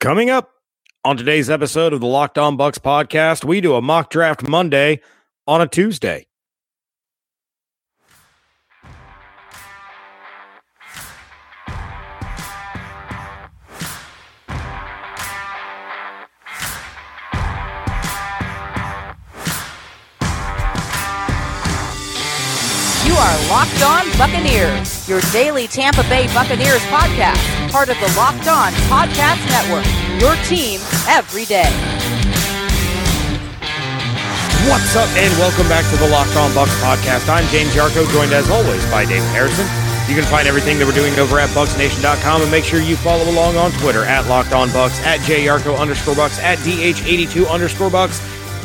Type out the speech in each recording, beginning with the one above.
Coming up on today's episode of the Locked On Bucs podcast, we do a mock draft Monday on a Tuesday. You are Locked On Buccaneers, your daily Tampa Bay Buccaneers podcast, part of the Locked On Podcast Network. Your team every day. What's up, and welcome back to the Locked On Bucs podcast. I'm James Yarker, joined as always by David Harrison. You can find everything that we're doing over at BucsNation.com, and make sure you follow along on Twitter at Locked On Bucs, at JYarker underscore Bucs, at DH82 underscore Bucs,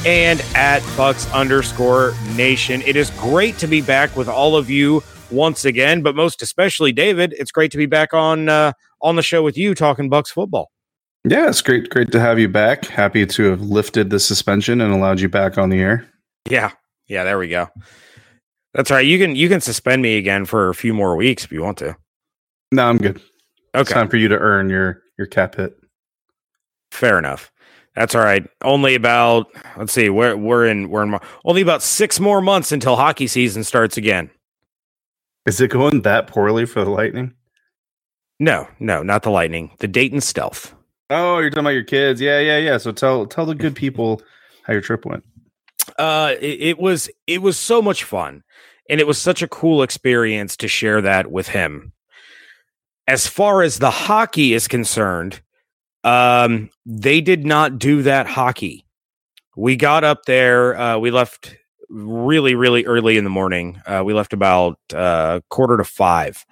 and at Bucs underscore Nation. It is great to be back with all of you once again, but most especially David. It's great to be back on uh, on the show with you talking Bucs football. Yeah, it's great, great to have you back. Happy to have lifted the suspension and allowed you back on the air. Yeah, yeah, there we go. That's right. You can you can suspend me again for a few more weeks if you want to. No, I'm good. Okay, It's time for you to earn your your cap hit. fair enough. That's all right. Only about let's see, we're we're in we're in only about six more months until hockey season starts again. Is it going that poorly for the Lightning? No, no, not the Lightning. The Dayton Stealth. Oh, you're talking about your kids. Yeah, yeah, yeah. So tell tell the good people how your trip went. Uh, it, it was it was so much fun, and it was such a cool experience to share that with him. As far as the hockey is concerned, um, they did not do that hockey. We got up there. Uh, we left really, really early in the morning. Uh, we left about uh, quarter to five,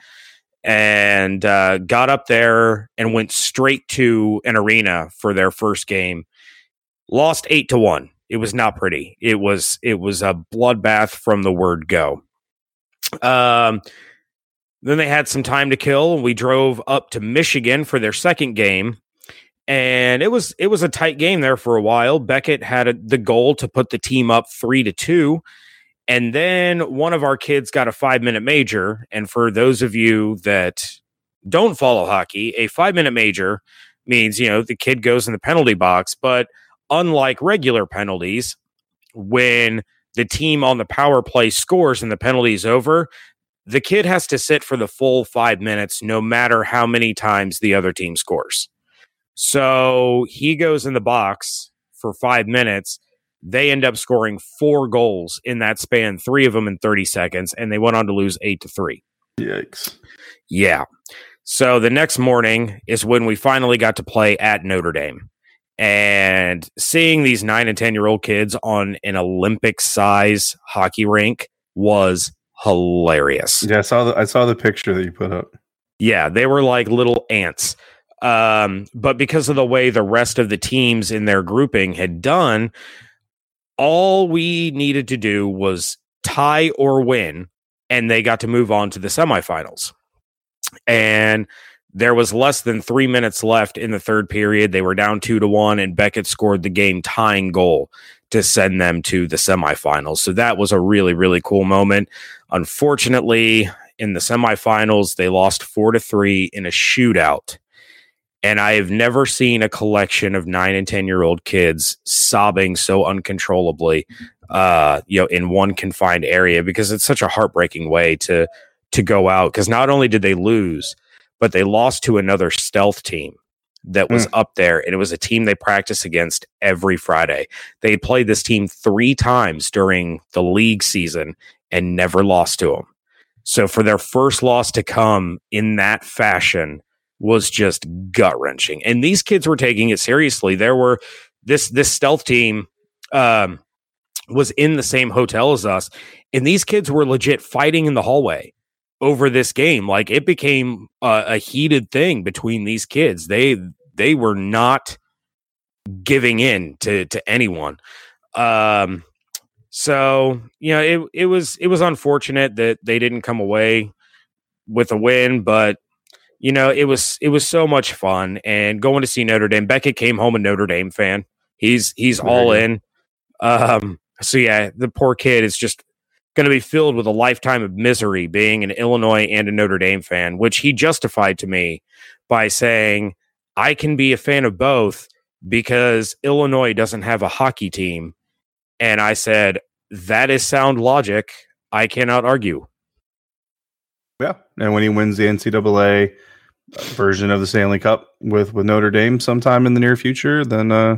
and uh, got up there and went straight to an arena for their first game. Lost eight to one it was not pretty. It was it was a bloodbath from the word go. Um, then they had some time to kill. We drove up to Michigan for their second game, and it was it was a tight game there for a while. Beckett had a, the goal to put the team up three to two, and then one of our kids got a five minute major. And for those of you that don't follow hockey, a five minute major means you know the kid goes in the penalty box, but unlike regular penalties, when the team on the power play scores and the penalty is over, the kid has to sit for the full five minutes, no matter how many times the other team scores. So he goes in the box for five minutes. They end up scoring four goals in that span, three of them in 30 seconds, and they went on to lose eight to three. Yikes! Yeah. So the next morning is when we finally got to play at Notre Dame and seeing these nine and 10 year old kids on an Olympic size hockey rink was hilarious. Yeah, I saw the I saw the picture that you put up. Yeah, they were like little ants. Um, but because of the way the rest of the teams in their grouping had done, all we needed to do was tie or win, and they got to move on to the semifinals. And there was less than three minutes left in the third period. They were down two to one, and Beckett scored the game tying goal to send them to the semifinals. So that was a really, really cool moment. Unfortunately, in the semifinals, they lost four to three in a shootout. And I have never seen a collection of nine and 10 year old kids sobbing so uncontrollably, uh, you know, in one confined area because it's such a heartbreaking way to, to go out. Cause not only did they lose, but they lost to another stealth team that was Mm. up there. And it was a team they practice against every Friday. They played this team three times during the league season and never lost to them. So for their first loss to come in that fashion was just gut wrenching. And these kids were taking it seriously. There were this this stealth team um, was in the same hotel as us, and these kids were legit fighting in the hallway over this game. Like it became a, heated thing between these kids. They they were not giving in to to anyone. Um, so you know it it was it was unfortunate that they didn't come away with a win, but you know it was it was so much fun and going to see Notre Dame. Beckett came home a Notre Dame fan. He's he's Very all in. Um, so yeah, the poor kid is just going to be filled with a lifetime of misery being an Illinois and a Notre Dame fan, which he justified to me by saying, I can be a fan of both because Illinois doesn't have a hockey team. And I said, that is sound logic. I cannot argue. Yeah. And when he wins the NCAA version of the Stanley Cup with, with Notre Dame sometime in the near future, then uh,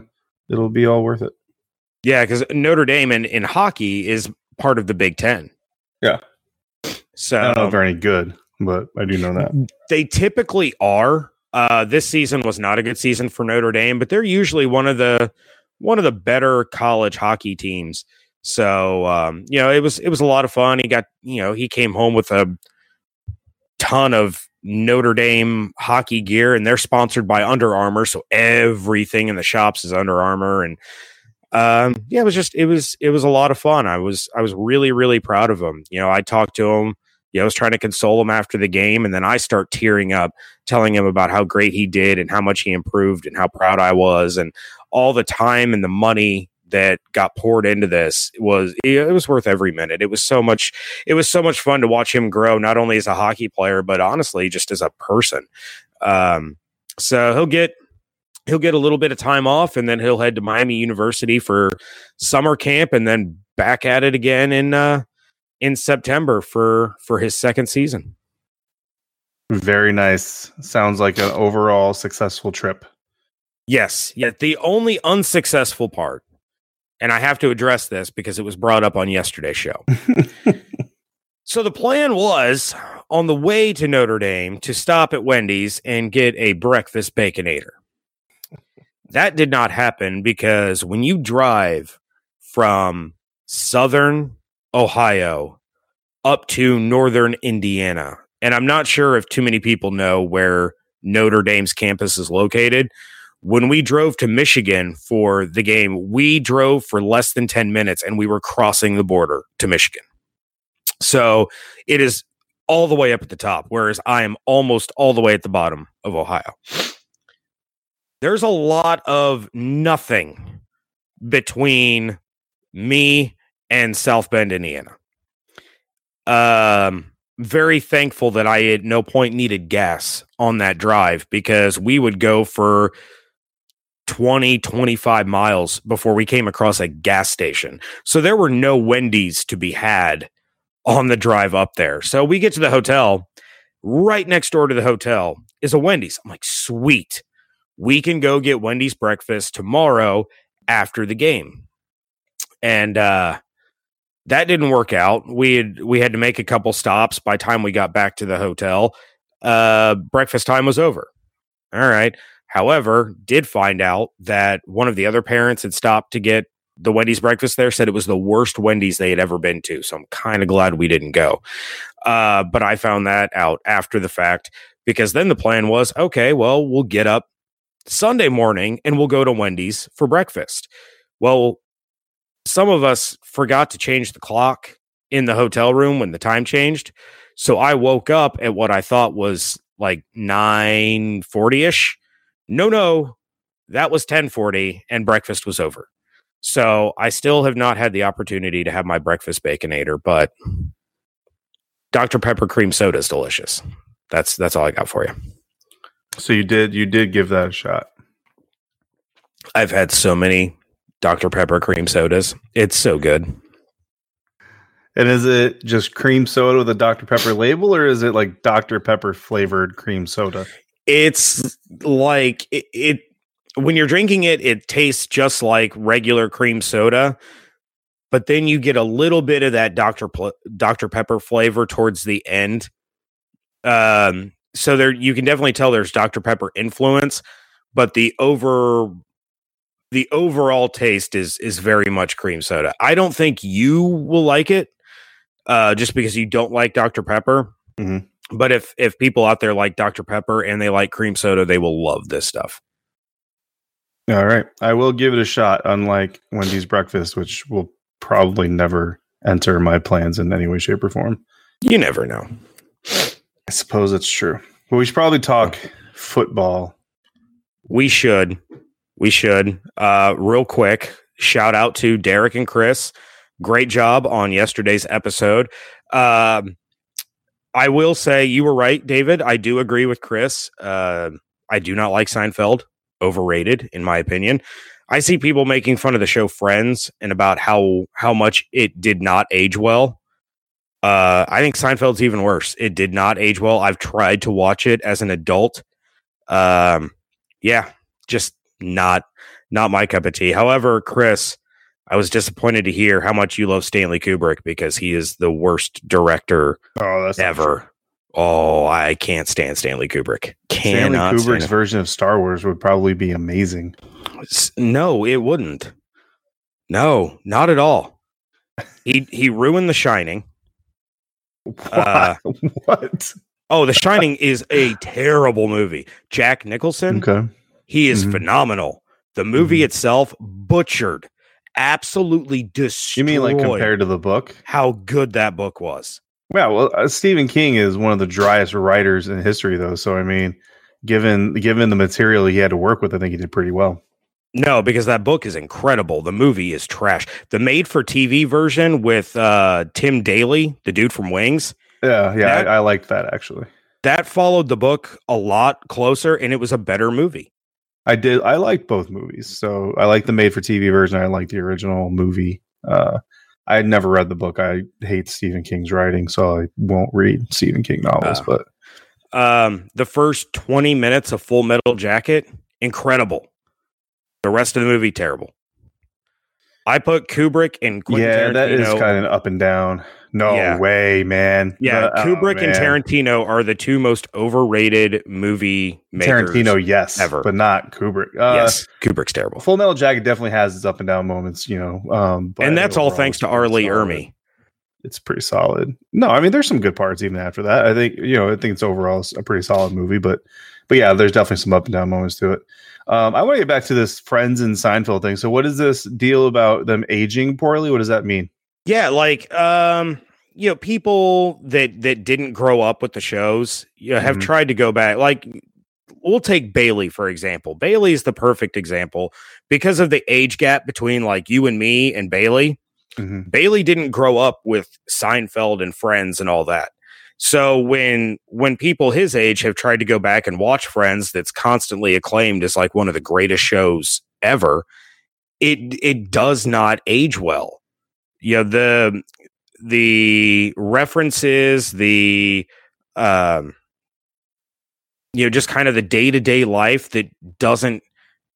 it'll be all worth it. Yeah, because Notre Dame in, in hockey is part of the Big Ten. Yeah. So I don't know if they're any good, but I do know that. They typically are. Uh, this season was not a good season for Notre Dame, but they're usually one of the one of the better college hockey teams. So um, you know, it was it was a lot of fun. He got you know he came home with a ton of Notre Dame hockey gear, and they're sponsored by Under Armour, so everything in the shops is Under Armour, and um, yeah, it was just it was it was a lot of fun. I was I was really really proud of him. You know, I talked to him. You know, I was trying to console him after the game, and then I start tearing up, telling him about how great he did and how much he improved and how proud I was, and all the time and the money that got poured into this was it was worth every minute. It was so much it was so much fun to watch him grow not only as a hockey player but honestly just as a person. Um, so he'll get he'll get a little bit of time off and then he'll head to Miami University for summer camp and then back at it again in uh in September for for his second season. Very nice. Sounds like an overall successful trip. Yes. Yeah. The only unsuccessful part, and I have to address this because it was brought up on yesterday's show. so the plan was on the way to Notre Dame to stop at Wendy's and get a breakfast baconator. That did not happen because when you drive from southern Ohio up to northern Indiana, and I'm not sure if too many people know where Notre Dame's campus is located. When we drove to Michigan for the game, we drove for less than 10 minutes and we were crossing the border to Michigan. So it is all the way up at the top, whereas I am almost all the way at the bottom of Ohio there's a lot of nothing between me and South Bend, Indiana. Um, very thankful that I at no point needed gas on that drive because we would go for 20, 25 miles before we came across a gas station. So there were no Wendy's to be had on the drive up there. So we get to the hotel. Right next door to the hotel is a Wendy's. I'm like, sweet we can go get Wendy's breakfast tomorrow after the game. And uh, that didn't work out. We had we had to make a couple stops by time we got back to the hotel. Uh, breakfast time was over. All right. However, did find out that one of the other parents had stopped to get the Wendy's breakfast there, said it was the worst Wendy's they had ever been to. So I'm kind of glad we didn't go. Uh, but I found that out after the fact because then the plan was okay, well, we'll get up Sunday morning and we'll go to Wendy's for breakfast. Well, some of us forgot to change the clock in the hotel room when the time changed. So I woke up at what I thought was like 9:40ish. No, no. That was 10:40 and breakfast was over. So I still have not had the opportunity to have my breakfast baconator, but Dr. Pepper cream soda is delicious. That's that's all I got for you. So you did you did give that a shot. I've had so many Dr. Pepper cream sodas. It's so good. And is it just cream soda with a Dr. Pepper label or is it like Dr. Pepper flavored cream soda? It's like it, it when you're drinking it, it tastes just like regular cream soda, but then you get a little bit of that Dr. Pl- Dr. Pepper flavor towards the end. Um, so there you can definitely tell there's Dr. Pepper influence, but the over the overall taste is is very much cream soda. I don't think you will like it, uh, just because you don't like Dr. Pepper. Mm-hmm. But if if people out there like Dr. Pepper and they like cream soda, they will love this stuff. All right, I will give it a shot. Unlike Wendy's breakfast, which will probably never enter my plans in any way, shape, or form. You never know. I suppose it's true. But we should probably talk football. We should. We should. Uh, real quick, shout out to Derek and Chris. Great job on yesterday's episode. Um, I will say you were right, David. I do agree with Chris. Uh, I do not like Seinfeld. Overrated, in my opinion. I see people making fun of the show Friends and about how how much it did not age well. Uh, I think Seinfeld's even worse. It did not age well. I've tried to watch it as an adult. Um, yeah, just not not my cup of tea. However, Chris, I was disappointed to hear how much you love Stanley Kubrick because he is the worst director Oh, that's ever. Oh, I can't stand Stanley Kubrick. Stanley Kubrick's version of Star Wars would probably be amazing. No, it wouldn't. No, not at all. He he ruined The Shining. Uh, what? Oh, The Shining is a terrible movie. Jack Nicholson, Okay. he is Mhm. phenomenal. The movie Mhm. itself butchered, absolutely destroyed. You mean like compared to the book? how good that book was? Yeah, well, uh, Stephen King is one of the driest writers in history, though. So, I mean, given given the material he had to work with, I think he did pretty well. No, because that book is incredible. The movie is trash. The made for TV version with uh, Tim Daly, the dude from Wings, Yeah, yeah, That- I, I liked that actually. that followed the book a lot closer and it was a better movie. I did. I liked both movies. So I like the made for TV version. I like the original movie. Uh, I had never read the book. I hate Stephen King's writing, so I won't read Stephen King novels. Ah. but Um, the first 20 minutes of Full Metal Jacket, incredible. The rest of the movie, terrible. I put Kubrick and Quentin yeah, that is kind of up and down. No Yeah. way, man. yeah, oh, Kubrick and. Tarantino are the two most overrated movie makers. Tarantino, yes, ever. but not Kubrick. Uh, yes, Kubrick's terrible. Full Metal Jacket definitely has its up and down moments, you know. Um, but and that's all thanks to R. Lee Ermey. It's pretty solid. No, I mean there's some good parts even after that. I think you know I think it's overall a pretty solid movie, but but yeah, there's definitely some up and down moments to it. Um, I want to get back to this Friends and Seinfeld thing. So what is this deal about them aging poorly? What does that mean? Yeah, like um, you know, people that that didn't grow up with the shows, you know, have Mhm. tried to go back. Like we'll take Bailey for example. Bailey is the perfect example because of the age gap between like you and me and Bailey. Mhm. Bailey didn't grow up with Seinfeld and Friends and all that. So when when people his age have tried to go back and watch Friends that's constantly acclaimed as like one of the greatest shows ever, it it does not age well. You know, the the references, the um you know, just kind of the day-to-day life that doesn't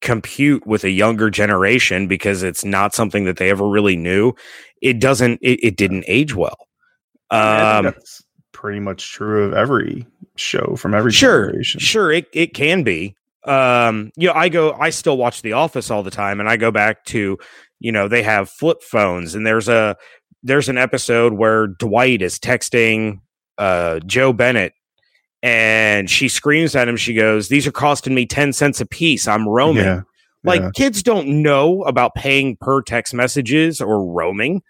compute with a younger generation because it's not something that they ever really knew. It doesn't it, it didn't age well. Um that's pretty much true of every show from every sure generation. sure it, it can be um you know i go i still watch the office all the time and i go back to you know they have flip phones and there's a there's an episode where dwight is texting uh jo bennett and she screams at him. She goes these are costing me 10 cents a piece i'm roaming. Yeah, like yeah, kids don't know about paying per text messages or roaming.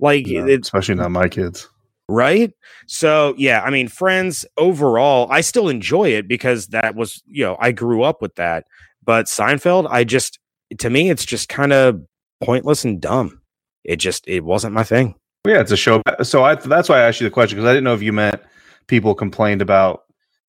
Like it's especially not my kids. right? So yeah i mean friends overall i still enjoy it because that was you know i grew up with that. But seinfeld i just to me it's just kind of pointless and dumb it just it wasn't my thing yeah, it's a show. So I, that's why I asked you the question because I didn't know if you meant people complained about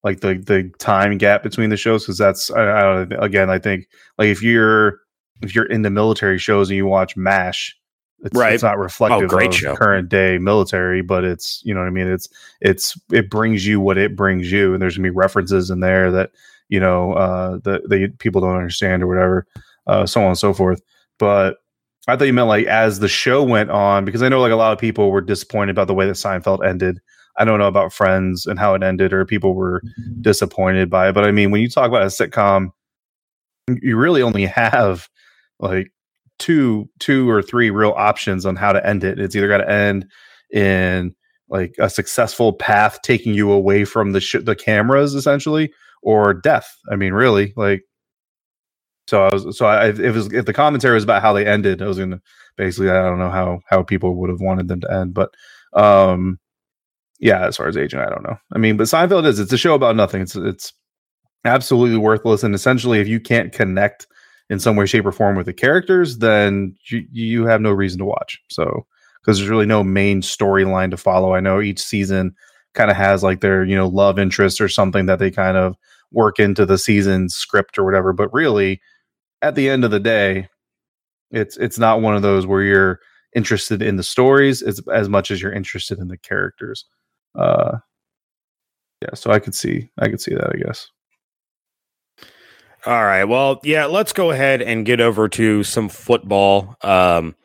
like the the time gap between the shows because that's I, I don't again I think like if you're if you're into military shows and you watch Mash, it's, Right. it's not reflective great of show. current day military, but it's you know what I mean. It's it's it brings you what it brings you, and there's gonna be references in there that you know uh, that they people don't understand or whatever, uh, so on and so forth. But I thought you meant like as the show went on, because I know like a lot of people were disappointed about the way that Seinfeld ended. I don't know about Friends and how it ended, or people were mm-hmm. disappointed by it. But I mean, when you talk about a sitcom, you really only have like two, two or three real options on how to end it. It's either got to end in like a successful path taking you away from the sh- the cameras, essentially, or death. I mean, really, like so I was so I if it was if the commentary was about how they ended, I was gonna basically I don't know how how people would have wanted them to end, but um yeah, as far as aging, I don't know. I mean, but Seinfeld is it's a show about nothing. It's it's absolutely worthless, and essentially, if you can't connect in some way, shape, or form with the characters, then you you have no reason to watch. So because there's really no main storyline to follow. I know each season kind of has like their you know love interest or something that they kind of work into the season script or whatever. But really, at the end of the day, it's it's not one of those where you're interested in the stories as as much as you're interested in the characters. Uh, yeah, so I could see I could see that. I guess. All right. Well, yeah, let's go ahead and get over to some football. Um,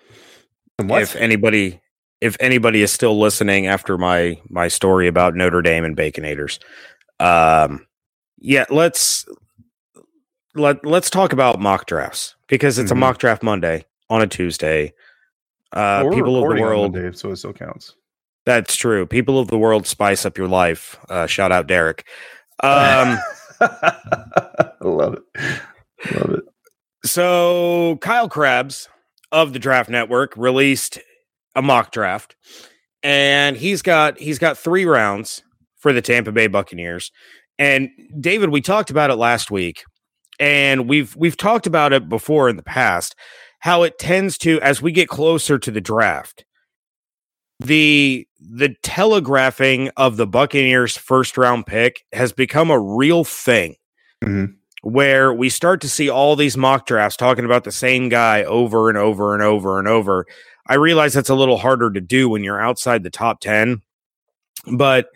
if anybody if anybody is still listening after my my story about Notre Dame and Baconators. Um, yeah, let's let let's talk about mock drafts because it's mm-hmm. a mock draft Monday on a Tuesday. Uh, well, people of the world, Monday, so it still counts. That's true. People of the world spice up your life. Uh, shout out Derek. Um, I love it. Love it. So Kyle Crabbs of the Draft Network released a mock draft, and he's got he's got three rounds for the Tampa Bay Buccaneers. And David, we talked about it last week, and we've we've talked about it before in the past. How it tends to, as we get closer to the draft, the the telegraphing of the Buccaneers first round pick has become a real thing mm-hmm. where we start to see all these mock drafts talking about the same guy over and over and over and over. I realize that's a little harder to do when you're outside the top 10, but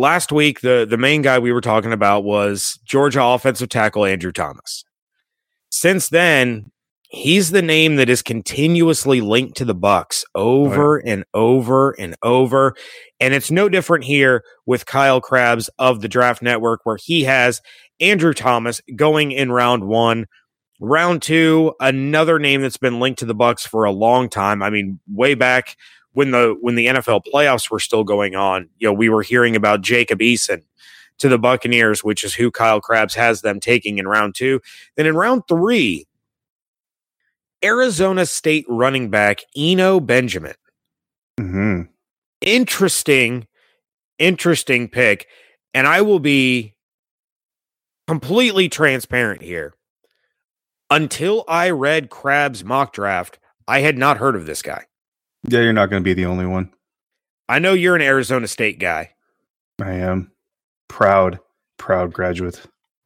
last week the the main guy we were talking about was Georgia offensive tackle Andrew Thomas. Since then, he's the name that is continuously linked to the bucs over right. and over and over and it's no different here with kyle Crabbs of the draft network where he has andrew thomas going in round one round two another name that's been linked to the bucs for a long time i mean way back when the when the nfl playoffs were still going on you know we were hearing about jacob eason to the buccaneers which is who kyle Crabbs has them taking in round two then in round three Arizona State running back Eno Benjamin. Mm-hmm. Interesting, interesting pick. And I will be completely transparent here. Until I read Crabbs' mock draft, I had not heard of this guy. Yeah, you're not going to be the only one. I know you're an Arizona State guy. I am. Proud, proud graduate.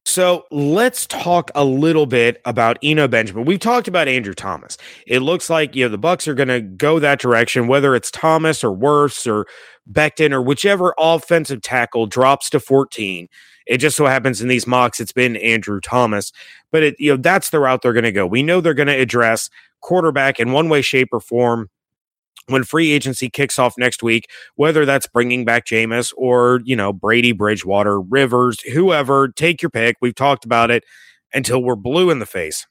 So let's talk a little bit about Eno Benjamin. We've talked about Andrew Thomas. It looks like you know the Bucs are going to go that direction, whether it's Thomas or Wirfs or Becton or whichever offensive tackle drops to 14. It just so happens in these mocks it's been Andrew Thomas, but it you know that's the route they're going to go. We know they're going to address quarterback in one way, shape, or form when free agency kicks off next week, whether that's bringing back Jameis or, you know, Brady, Bridgewater, Rivers, whoever, take your pick. We've talked about it until we're blue in the face.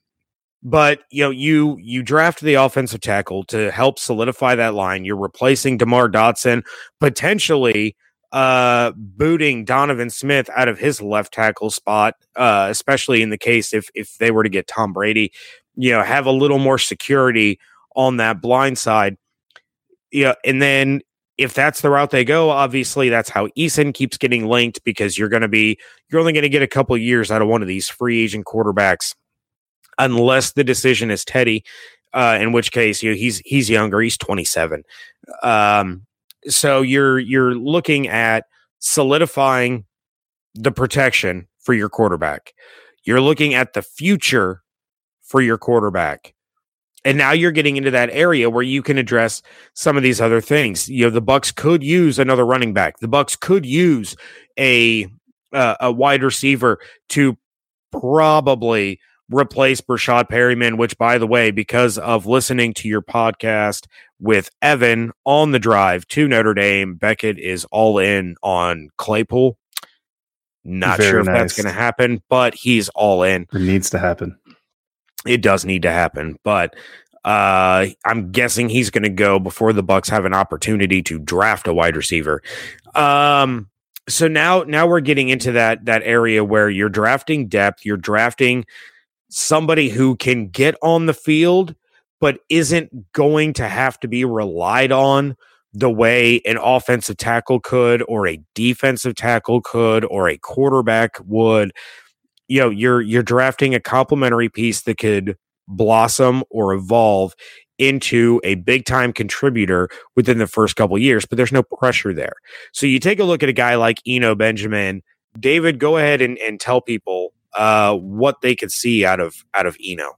But you know, you you draft the offensive tackle to help solidify that line. You're replacing DeMar Dotson, potentially uh booting Donovan Smith out of his left tackle spot, uh, especially in the case if if they were to get Tom Brady, you know, have a little more security on that blind side yeah, and then if that's the route they go, obviously that's how Eason keeps getting linked because you're going to be you're only going to get a couple years out of one of these free agent quarterbacks, unless the decision is Teddy, uh, in which case you know, he's he's younger, he's 27. Um, so you're you're looking at solidifying the protection for your quarterback. You're looking at the future for your quarterback. And now you're getting into that area where you can address some of these other things. You know, the Bucs could use another running back. The Bucs could use a uh, a wide receiver to probably replace Breshad Perriman, which, by the way, because of listening to your podcast with Evan on the drive to Notre Dame, Beckett is all in on Claypool. Not Very sure if nice. that's going to happen, but he's all in. It needs to happen it does need to happen, but uh, I'm guessing he's going to go before the Bucs have an opportunity to draft a wide receiver. Um, so now, now we're getting into that that area where you're drafting depth, you're drafting somebody who can get on the field, but isn't going to have to be relied on the way an offensive tackle could, or a defensive tackle could, or a quarterback would you know you're you're drafting a complementary piece that could blossom or evolve into a big time contributor within the first couple years but there's no pressure there so you take a look at a guy like Eno Benjamin David, go ahead and, and tell people uh, what they could see out of out of Eno.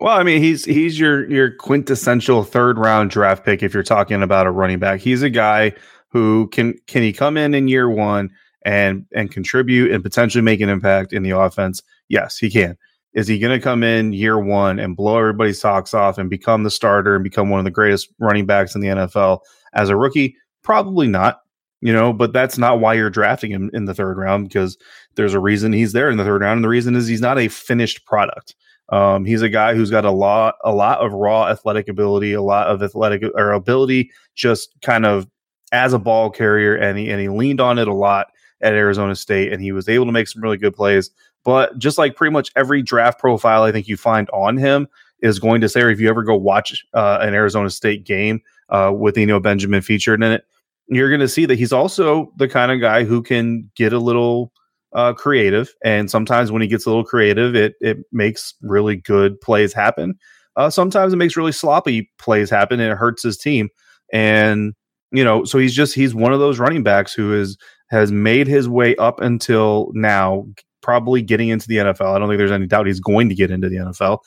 Well, I mean, he's he's your your quintessential third round draft pick if you're talking about a running back. He's a guy who can can he come in in year one and and contribute and potentially make an impact in the offense? Yes, he can. Is he going to come in year one and blow everybody's socks off and become the starter and become one of the greatest running backs in the NFL as a rookie? Probably not you know, but that's not why you're drafting him in the third round because there's a reason he's there in the third round. And the reason is he's not a finished product. Um, he's a guy who's got a lot, a lot of raw athletic ability, a lot of athletic or ability, just kind of as a ball carrier, and he and he leaned on it a lot at Arizona State, and he was able to make some really good plays. But just like pretty much every draft profile, I think you find on him is going to say, or if you ever go watch uh, an Arizona State game uh, with Eno Benjamin featured in it, you're going to see that he's also the kind of guy who can get a little uh, creative, and sometimes when he gets a little creative, it it makes really good plays happen. Uh, sometimes it makes really sloppy plays happen, and it hurts his team. And you know, so he's just he's one of those running backs who is has made his way up until now, probably getting into the NFL. I don't think there's any doubt he's going to get into the NFL,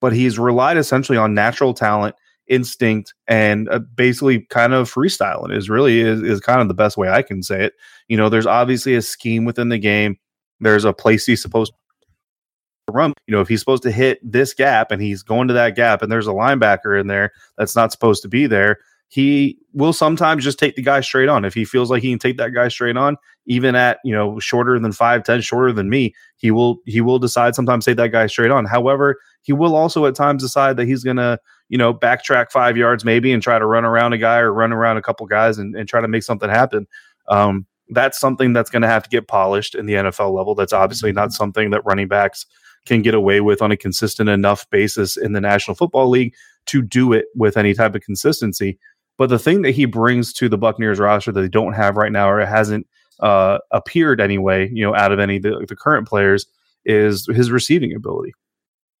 but he's relied essentially on natural talent instinct and uh, basically kind of freestyling is really is, is kind of the best way I can say it. You know, there's obviously a scheme within the game. There's a place he's supposed to run. You know, if he's supposed to hit this gap and he's going to that gap and there's a linebacker in there that's not supposed to be there, he will sometimes just take the guy straight on. If he feels like he can take that guy straight on, even at, you know, shorter than five ten, shorter than me, he will he will decide sometimes take that guy straight on. However, he will also at times decide that he's gonna, you know, backtrack five yards maybe and try to run around a guy or run around a couple guys and, and try to make something happen. Um, that's something that's going to have to get polished in the NFL level. That's obviously not something that running backs can get away with on a consistent enough basis in the National Football League to do it with any type of consistency. But the thing that he brings to the Buccaneers roster that they don't have right now, or it hasn't uh, appeared anyway, you know, out of any of the, the current players, is his receiving ability.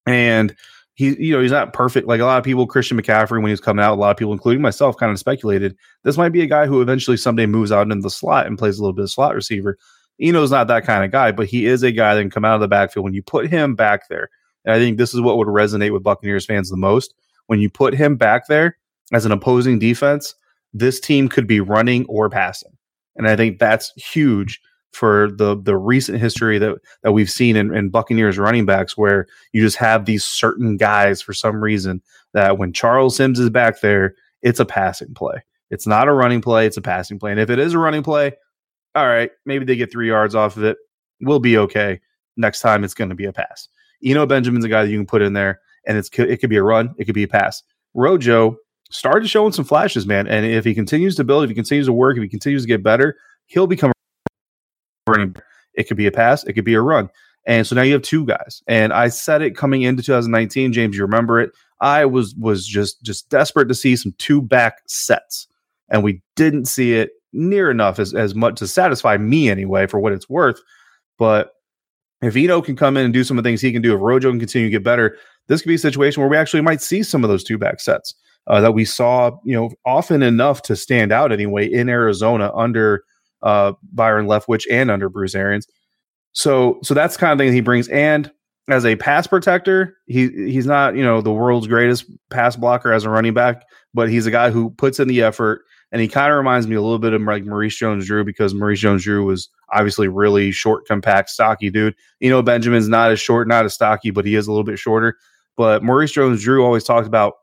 And he, you know, he's not perfect. Like a lot of people, Christian McCaffrey, when he was coming out, a lot of people, including myself, kind of speculated this might be a guy who eventually someday moves out into the slot and plays a little bit of slot receiver. Eno's not that kind of guy, but he is a guy that can come out of the backfield when you put him back there. And I think this is what would resonate with Buccaneers fans the most. When you put him back there, as an opposing defense, this team could be running or passing. And I think that's huge for the the recent history that that we've seen in, in, Buccaneers running backs, where you just have these certain guys for some reason that when Charles Sims is back there, it's a passing play. It's not a running play, it's a passing play. And if it is a running play, all right, maybe they get three yards off of it. We'll be okay. Next time it's going to be a pass. Eno Benjamin's a guy that you can put in there, and it's it could be a run, it could be a pass. Rojo started showing some flashes, man. And if he continues to build, if he continues to work, if he continues to get better, he'll become running. It could be a pass, it could be a run. And so now you have two guys. And I said it coming into 2019, James, you remember it. I was was just just desperate to see some two back sets. And we didn't see it near enough as, as much to satisfy me anyway, for what it's worth. But if Eno can come in and do some of the things he can do, if Rojo can continue to get better, this could be a situation where we actually might see some of those two back sets uh, that we saw, you know, often enough to stand out anyway in Arizona under uh, Byron Leftwich and under Bruce Arians. So, so that's kind of thing he brings. And as a pass protector, he he's not you know the world's greatest pass blocker as a running back, but he's a guy who puts in the effort. And he kind of reminds me a little bit of like Maurice Jones-Drew because Maurice Jones-Drew was obviously really short, compact, stocky dude. You know, Benjamin's not as short, not as stocky, but he is a little bit shorter. But Maurice Jones-Drew always talked about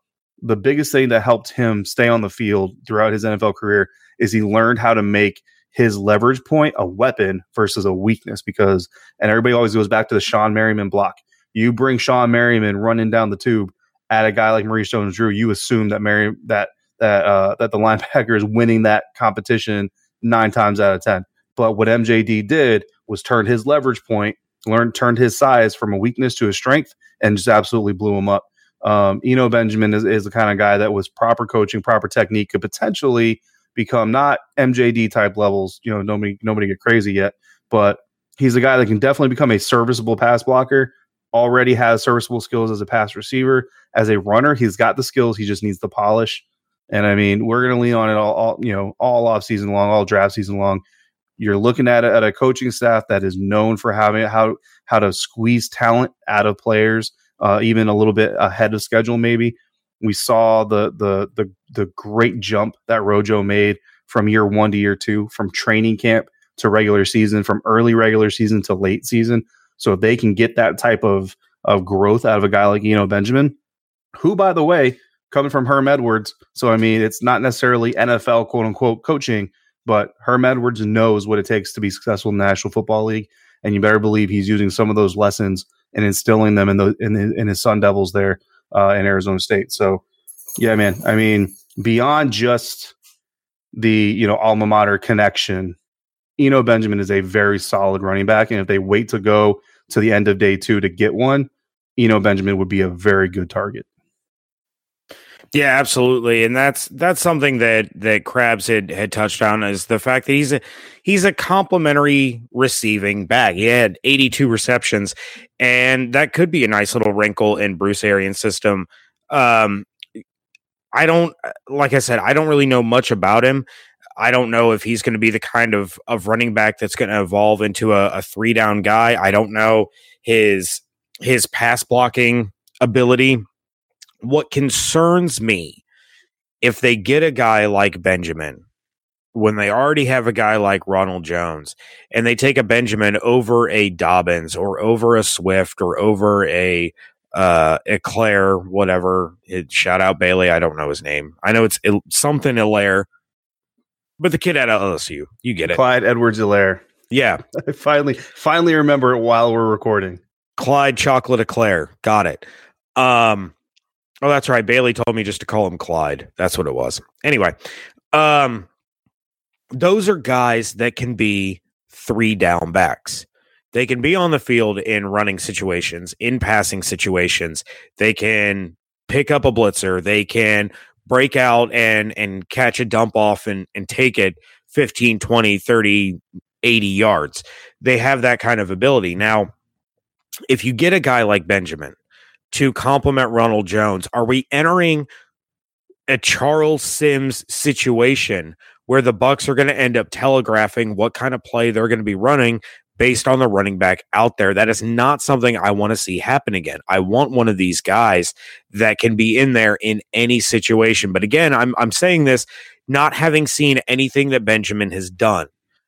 the biggest thing that helped him stay on the field throughout his NFL career is he learned how to make his leverage point a weapon versus a weakness because and everybody always goes back to the Shawne Merriman block. You bring Shawne Merriman running down the tube at a guy like Maurice Jones Drew, you assume that Mary that that uh, that the linebacker is winning that competition nine times out of ten. But what MJD did was turn his leverage point, learned turned his size from a weakness to a strength, and just absolutely blew him up. Um, Eno Benjamin is, is the kind of guy that was proper coaching, proper technique could potentially become not MJD type levels. You know, nobody nobody get crazy yet, but he's a guy that can definitely become a serviceable pass blocker. Already has serviceable skills as a pass receiver, as a runner. He's got the skills. He just needs the polish. And I mean, we're going to lean on it all, all, you know, all off season long, all draft season long. You're looking at a, at a coaching staff that is known for having how how to squeeze talent out of players, uh, even a little bit ahead of schedule. Maybe we saw the the the the great jump that Rojo made from year one to year two, from training camp to regular season, from early regular season to late season. So if they can get that type of of growth out of a guy like Eno Benjamin, who by the way coming from Herm Edwards. So I mean, it's not necessarily NFL quote unquote coaching, but Herm Edwards knows what it takes to be successful in the National Football League, and you better believe he's using some of those lessons and instilling them in the in, in his Sun Devils there uh, in Arizona State. So yeah, man. I mean, beyond just the you know alma mater connection, Eno Benjamin is a very solid running back, and if they wait to go to the end of day two to get one, Eno Benjamin would be a very good target. Yeah, absolutely, and that's that's something that that Crabbs had had touched on is the fact that he's a he's a complimentary receiving back. He had 82 receptions, and that could be a nice little wrinkle in Bruce Arians' system. Um, I don't like I said, I don't really know much about him. I don't know if he's going to be the kind of of running back that's going to evolve into a, a three down guy. I don't know his his pass blocking ability what concerns me if they get a guy like Benjamin when they already have a guy like Ronald Jones and they take a Benjamin over a Dobbins or over a Swift or over a uh Eclair, whatever. It, shout out Bailey. I don't know his name. I know it's il- something Elair, but the kid at LSU. You get it. Clyde Edwards-Helaire. Yeah. I finally finally remember it while we're recording. Clyde Chocolate Eclair. Got it. Um Oh, that's right. Bailey told me just to call him Clyde. That's what it was. Anyway, um, those are guys that can be three down backs. They can be on the field in running situations, in passing situations. They can pick up a blitzer. They can break out and and catch a dump off and and take it 15, 20, 30, 80 yards. They have that kind of ability. Now, if you get a guy like Benjamin to complement Ronald Jones? Are we entering a Charles Sims situation where the Bucs are going to end up telegraphing what kind of play they're going to be running based on the running back out there? That is not something I want to see happen again. I want one of these guys that can be in there in any situation. But again, I'm I'm saying this not having seen anything that Benjamin has done.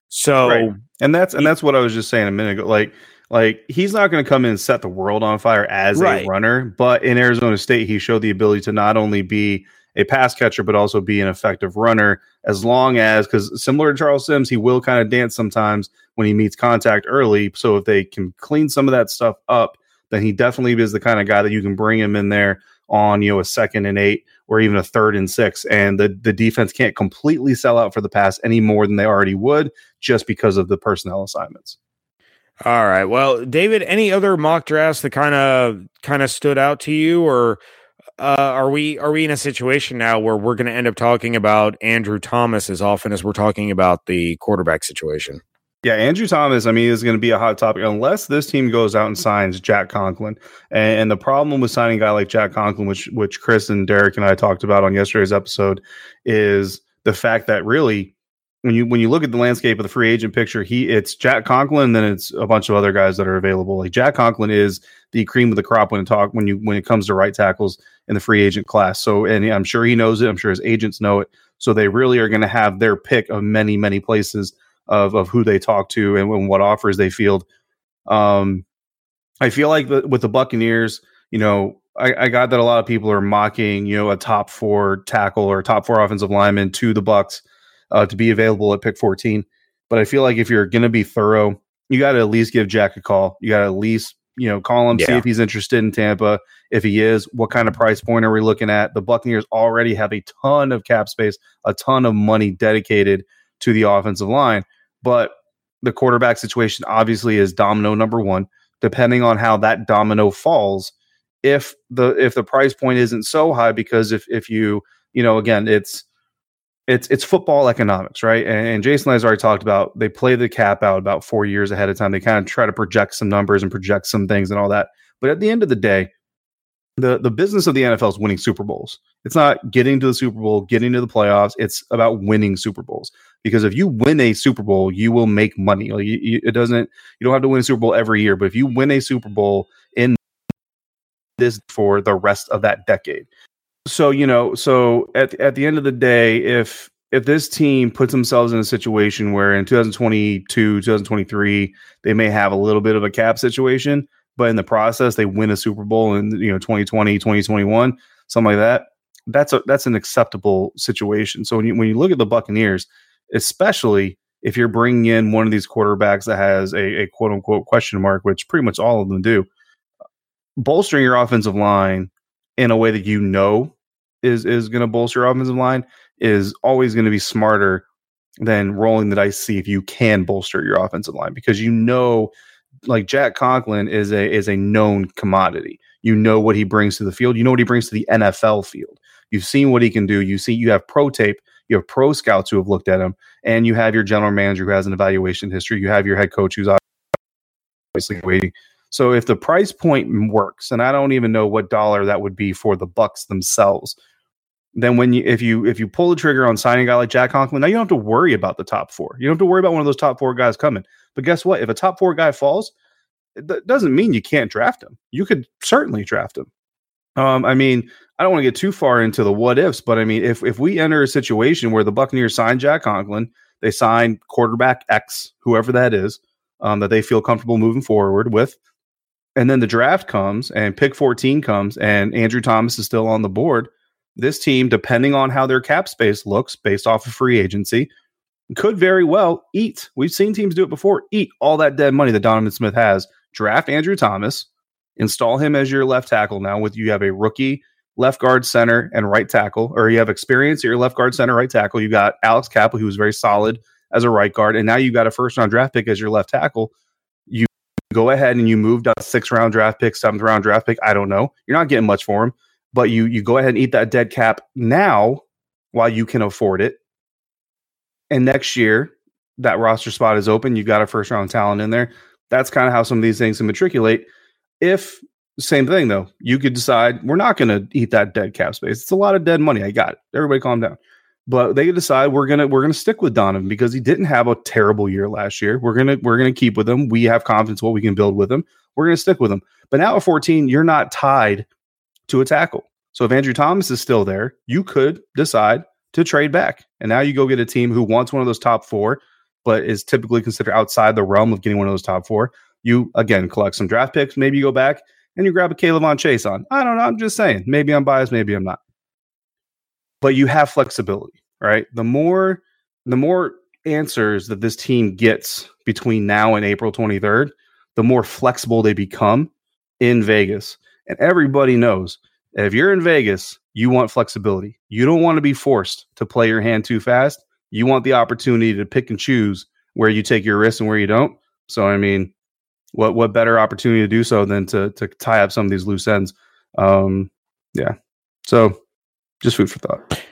So right. and that's and that's what I was just saying a minute ago. Like like he's not going to come in and set the world on fire as right. a runner, but in Arizona State, he showed the ability to not only be a pass catcher, but also be an effective runner. As long as, because similar to Charles Sims, he will kind of dance sometimes when he meets contact early. So if they can clean some of that stuff up, then he definitely is the kind of guy that you can bring him in there on you know a second and eight or even a third and six, and the the defense can't completely sell out for the pass any more than they already would just because of the personnel assignments. All right. Well, David, any other mock drafts that kind of kind of stood out to you, or uh, are we are we in a situation now where we're going to end up talking about Andrew Thomas as often as we're talking about the quarterback situation? Yeah, Andrew Thomas, I mean, is going to be a hot topic unless this team goes out and signs Jack Conklin. And, and, the problem with signing a guy like Jack Conklin, which which Chris and Derek and I talked about on yesterday's episode, is the fact that really when you when you look at the landscape of the free agent picture, he it's Jack Conklin, then it's a bunch of other guys that are available. Like Jack Conklin is the cream of the crop when it talk when you when it comes to right tackles in the free agent class. So and I'm sure he knows it. I'm sure his agents know it. So they really are going to have their pick of many many places of of who they talk to and, and what offers they field. Um, I feel like the, with the Buccaneers, you know, I, I got that a lot of people are mocking, you know, a top four tackle or top four offensive lineman to the Bucs uh, to be available at pick 14. But I feel like if you're going to be thorough, you got to at least give Jack a call. You got to at least you know call him, yeah. see if he's interested in Tampa. If he is, what kind of price point are we looking at? The Buccaneers already have a ton of cap space, a ton of money dedicated to the offensive line, but the quarterback situation obviously is domino number one. Depending on how that domino falls, if the if the price point isn't so high, because if if you you know again it's it's it's football economics, right? And, and Jason has already talked about they play the cap out about four years ahead of time. They kind of try to project some numbers and project some things and all that. But at the end of the day, the the business of the NFL is winning Super Bowls. It's not getting to the Super Bowl, getting to the playoffs. It's about winning Super Bowls. because if you win a Super Bowl, you will make money. Like you, you, it doesn't, you don't have to win a Super Bowl every year, but if you win a Super Bowl in this for the rest of that decade. So, you know, so at, at the end of the day, if, if this team puts themselves in a situation where in 2022, 2023, they may have a little bit of a cap situation, but in the process they win a Super Bowl in you know 2020, 2021, something like that. That's a that's an acceptable situation. So when you when you look at the Buccaneers, especially if you're bringing in one of these quarterbacks that has a, a quote unquote question mark, which pretty much all of them do, bolstering your offensive line in a way that you know is is going to bolster your offensive line is always going to be smarter than rolling the dice see if you can bolster your offensive line because you know like Jack Conklin is a is a known commodity. You know what he brings to the field. You know what he brings to the NFL field. You've seen what he can do. You see you have pro tape, you have pro scouts who have looked at him, and you have your general manager who has an evaluation history. You have your head coach who's obviously waiting. So if the price point works, and I don't even know what dollar that would be for the Bucs themselves, then when you if you if you pull the trigger on signing a guy like Jack Conklin, now you don't have to worry about the top four. You don't have to worry about one of those top four guys coming. But guess what? If a top four guy falls, that doesn't mean you can't draft him. You could certainly draft him. Um, I mean, I don't want to get too far into the what ifs, but I mean, if if we enter a situation where the Buccaneers sign Jack Conklin, they sign quarterback X, whoever that is, um, that they feel comfortable moving forward with, and then the draft comes and pick 14 comes and Andrew Thomas is still on the board. This team, depending on how their cap space looks based off of free agency, could very well eat. We've seen teams do it before. Eat all that dead money that Donovan Smith has. Draft Andrew Thomas, install him as your left tackle now. With you have a rookie left guard, center, and right tackle, or you have experience at your left guard, center, right tackle. You got Alex Cappa, who was very solid as a right guard, and now you got a first round draft pick as your left tackle. Go ahead and you moved a six round draft pick, seventh round draft pick. I don't know. You're not getting much for him, but you you go ahead and eat that dead cap now while you can afford it and next year that roster spot is open, you've got a first round talent in there. That's kind of how some of these things can matriculate. If same thing though, you could decide we're not going to eat that dead cap space. It's a lot of dead money. I got it. Everybody, calm down. But they decide we're gonna we're gonna stick with Donovan because he didn't have a terrible year last year. We're gonna we're gonna keep with him. We have confidence what we can build with him. We're gonna stick with him. But now at 14, you're not tied to a tackle. So if Andrew Thomas is still there, you could decide to trade back. And now you go get a team who wants one of those top four, but is typically considered outside the realm of getting one of those top four. You again collect some draft picks. Maybe you go back and you grab a K'Lavon Chaisson. I don't know. I'm just saying. Maybe I'm biased. Maybe I'm not. But you have flexibility, right? The more, the more answers that this team gets between now and April 23rd, the more flexible they become in Vegas. And everybody knows if you're in Vegas, you want flexibility. You don't want to be forced to play your hand too fast. You want the opportunity to pick and choose where you take your risks and where you don't. So, I mean, what what better opportunity to do so than to to tie up some of these loose ends? Um, yeah. So, just food for thought.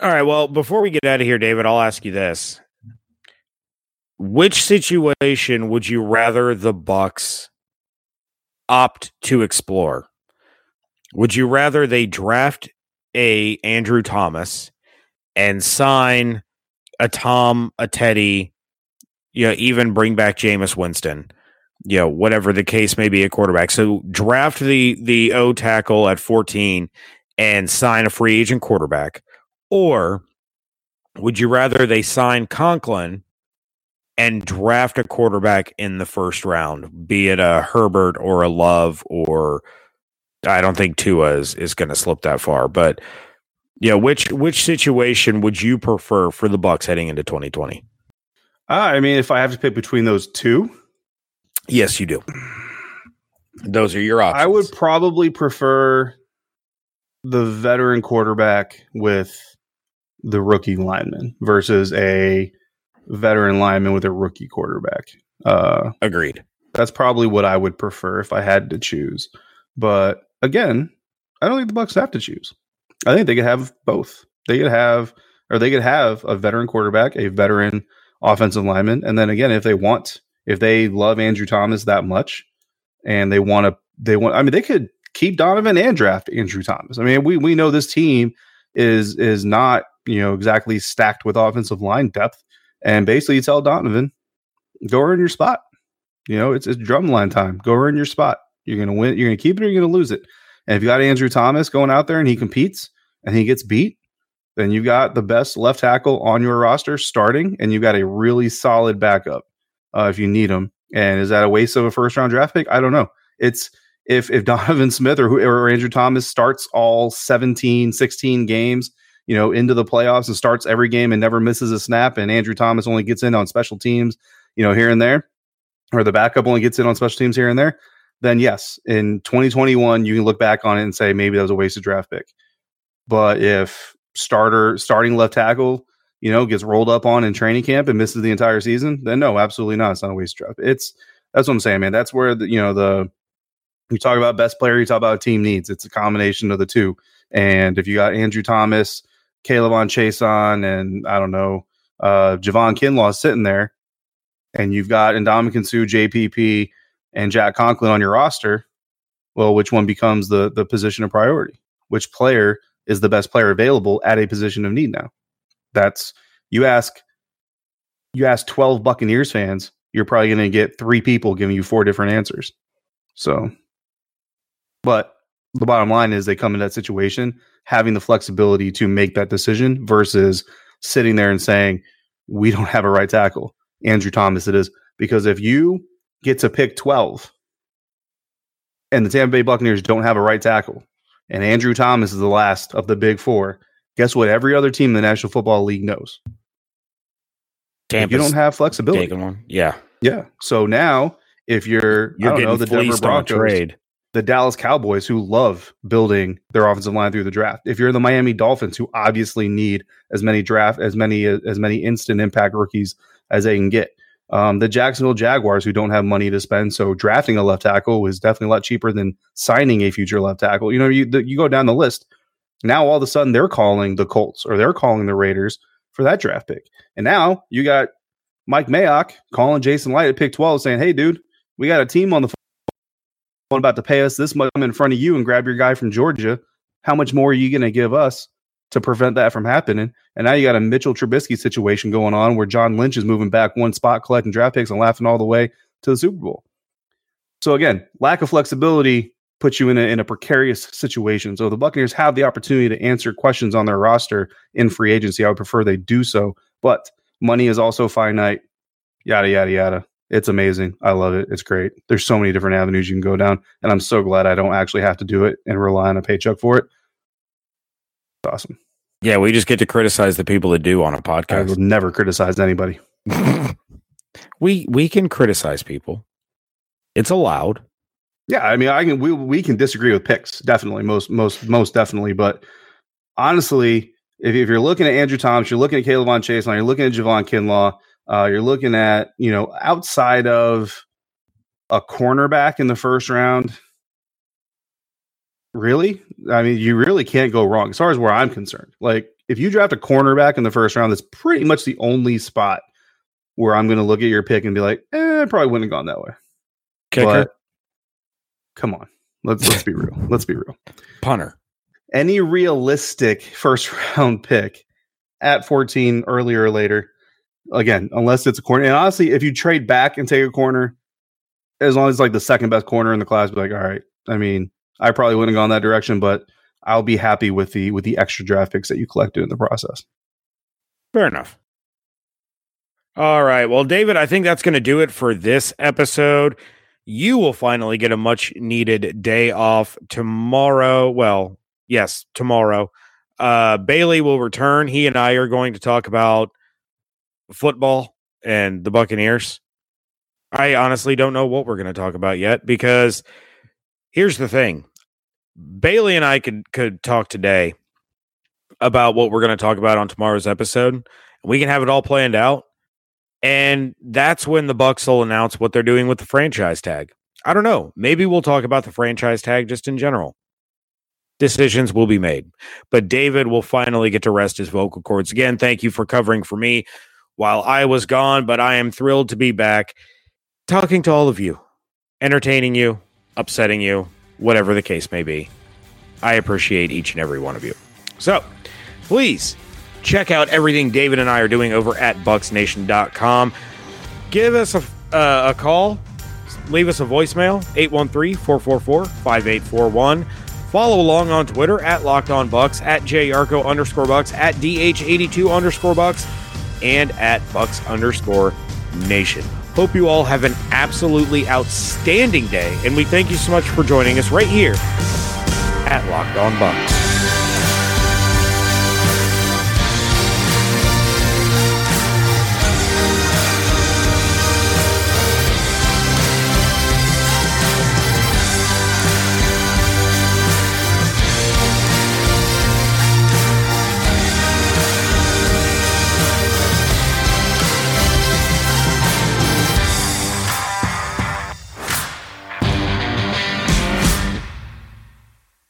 All right. Well, before we get out of here, David, I'll ask you this: Which situation would you rather the Bucs opt to explore? Would you rather they draft a Andrew Thomas and sign a Tom, a Teddy, you know, even bring back Jameis Winston, you know, whatever the case may be, a quarterback. So draft the the O tackle at 14 and sign a free agent quarterback, or would you rather they sign Conklin and draft a quarterback in the first round, be it a Herbert or a Love or I don't think Tua is, is going to slip that far. But yeah, which which situation would you prefer for the Bucs heading into 2020? Uh, I mean, if I have to pick between those two, yes, you do. Those are your options. I would probably prefer the veteran quarterback with the rookie lineman versus a veteran lineman with a rookie quarterback. Uh, Agreed. That's probably what I would prefer if I had to choose. But again, I don't think the Bucs have to choose. I think they could have both. They could have, or they could have a veteran quarterback, a veteran offensive lineman, and then again, if they want, if they love Andrew Thomas that much, and they want to, they want. I mean, they could keep Donovan and draft Andrew Thomas. I mean, we we know this team is is not you know exactly stacked with offensive line depth. and basically you tell Donovan, go earn your spot. You know, it's it's drumline time. Go earn your spot. You're gonna win. You're gonna keep it or you're gonna lose it. And if you got Andrew Thomas going out there and he competes and he gets beat, then you've got the best left tackle on your roster starting, and you've got a really solid backup uh, if you need him. And is that a waste of a first round draft pick? I don't know. It's if if Donovan Smith or, or Andrew Thomas starts all 17, 16 games, you know, into the playoffs and starts every game and never misses a snap, and Andrew Thomas only gets in on special teams, you know, here and there, or the backup only gets in on special teams here and there, then yes, in 2021 you can look back on it and say maybe that was a wasted draft pick. But if starter starting left tackle, you know, gets rolled up on in training camp and misses the entire season, then no, absolutely not. It's not a waste draft. It's that's what I'm saying, man. That's where the you know the you talk about best player, you talk about team needs. It's a combination of the two. And if you got Andrew Thomas, K'Lavon Chaisson, and I don't know, uh, Javon Kinlaw sitting there, and you've got Ndamukong Suh, JPP, and Jack Conklin on your roster, well, which one becomes the the position of priority? Which player is the best player available at a position of need now? That's you ask you ask 12 Buccaneers fans, you're probably going to get three people giving you four different answers. So, but the bottom line is they come in that situation having the flexibility to make that decision versus sitting there and saying, we don't have a right tackle. Andrew Thomas, it is. Because if you get to pick 12 and the Tampa Bay Buccaneers don't have a right tackle, and Andrew Thomas is the last of the big four, guess what? Every other team in the National Football League knows. If you don't have flexibility. one. Yeah. Yeah. So now, if you're, You're I don't know, the Denver Broncos, trade. The Dallas Cowboys, who love building their offensive line through the draft. If you're the Miami Dolphins, who obviously need as many draft as many as many instant impact rookies as they can get. Um, the Jacksonville Jaguars, who don't have money to spend, so drafting a left tackle is definitely a lot cheaper than signing a future left tackle. You know, you the, you go down the list. Now all of a sudden they're calling the Colts or they're calling the Raiders for that draft pick, and now you got Mike Mayock calling Jason Licht at pick twelve, saying, "Hey, dude, we got a team on the about to pay us this much in front of you and grab your guy from Georgia. How much more are you going to give us to prevent that from happening?" And now you got a Mitchell Trubisky situation going on where John Lynch is moving back one spot, collecting draft picks and laughing all the way to the Super Bowl. So again, lack of flexibility puts you in a, in a precarious situation. So the Buccaneers have the opportunity to answer questions on their roster in free agency. I would prefer they do so, but money is also finite. Yada yada yada. It's amazing. I love it. It's great. There's so many different avenues you can go down, and I'm so glad I don't actually have to do it and rely on a paycheck for it. It's awesome. Yeah, we just get to criticize the people that do on a podcast. would never criticize anybody. we we can criticize people. It's allowed. Yeah, I mean, I can we we can disagree with picks, definitely, most most most definitely. But honestly, if, if you're looking at Andrew Thomas, you're looking at K'Lavon Chaisson, and you're looking at Javon Kinlaw, uh, you're looking at you know outside of a cornerback in the first round. Really, I mean, you really can't go wrong as far as where I'm concerned. Like, if you draft a cornerback in the first round, that's pretty much the only spot where I'm going to look at your pick and be like, eh, I probably wouldn't have gone that way. Kicker, But come on, let's let's be real. Let's be real. punter. Any realistic first round pick at 14, earlier or later, again, unless it's a corner. And honestly, if you trade back and take a corner, as long as it's like the second best corner in the class, be like, all right. I mean, I probably wouldn't have gone that direction, but I'll be happy with the with the extra draft picks that you collected in the process. Fair enough. All right. Well, David, I think that's going to do it for this episode. You will finally get a much needed day off tomorrow. Well, yes, tomorrow. Uh, Bailey will return. He and I are going to talk about football and the Buccaneers. I honestly don't know what we're going to talk about yet because here's the thing. Bailey and I could could talk today about what we're going to talk about on tomorrow's episode. We can have it all planned out. And that's when the Bucs will announce what they're doing with the franchise tag. I don't know. Maybe we'll talk about the franchise tag just in general. Decisions will be made. But David will finally get to rest his vocal cords again. Thank you for covering for me while I was gone, but I am thrilled to be back talking to all of you, entertaining you, upsetting you, whatever the case may be. I appreciate each and every one of you. So please Check out everything David and I are doing over at bucsnation.com. Give us a, uh, a call, leave us a voicemail 813 444 5841. Follow along on Twitter at Locked On Bucs, at JYarker underscore Bucs, at DH82 underscore Bucs, and at Bucs underscore Nation. Hope you all have an absolutely outstanding day, and we thank you so much for joining us right here at Locked On Bucs.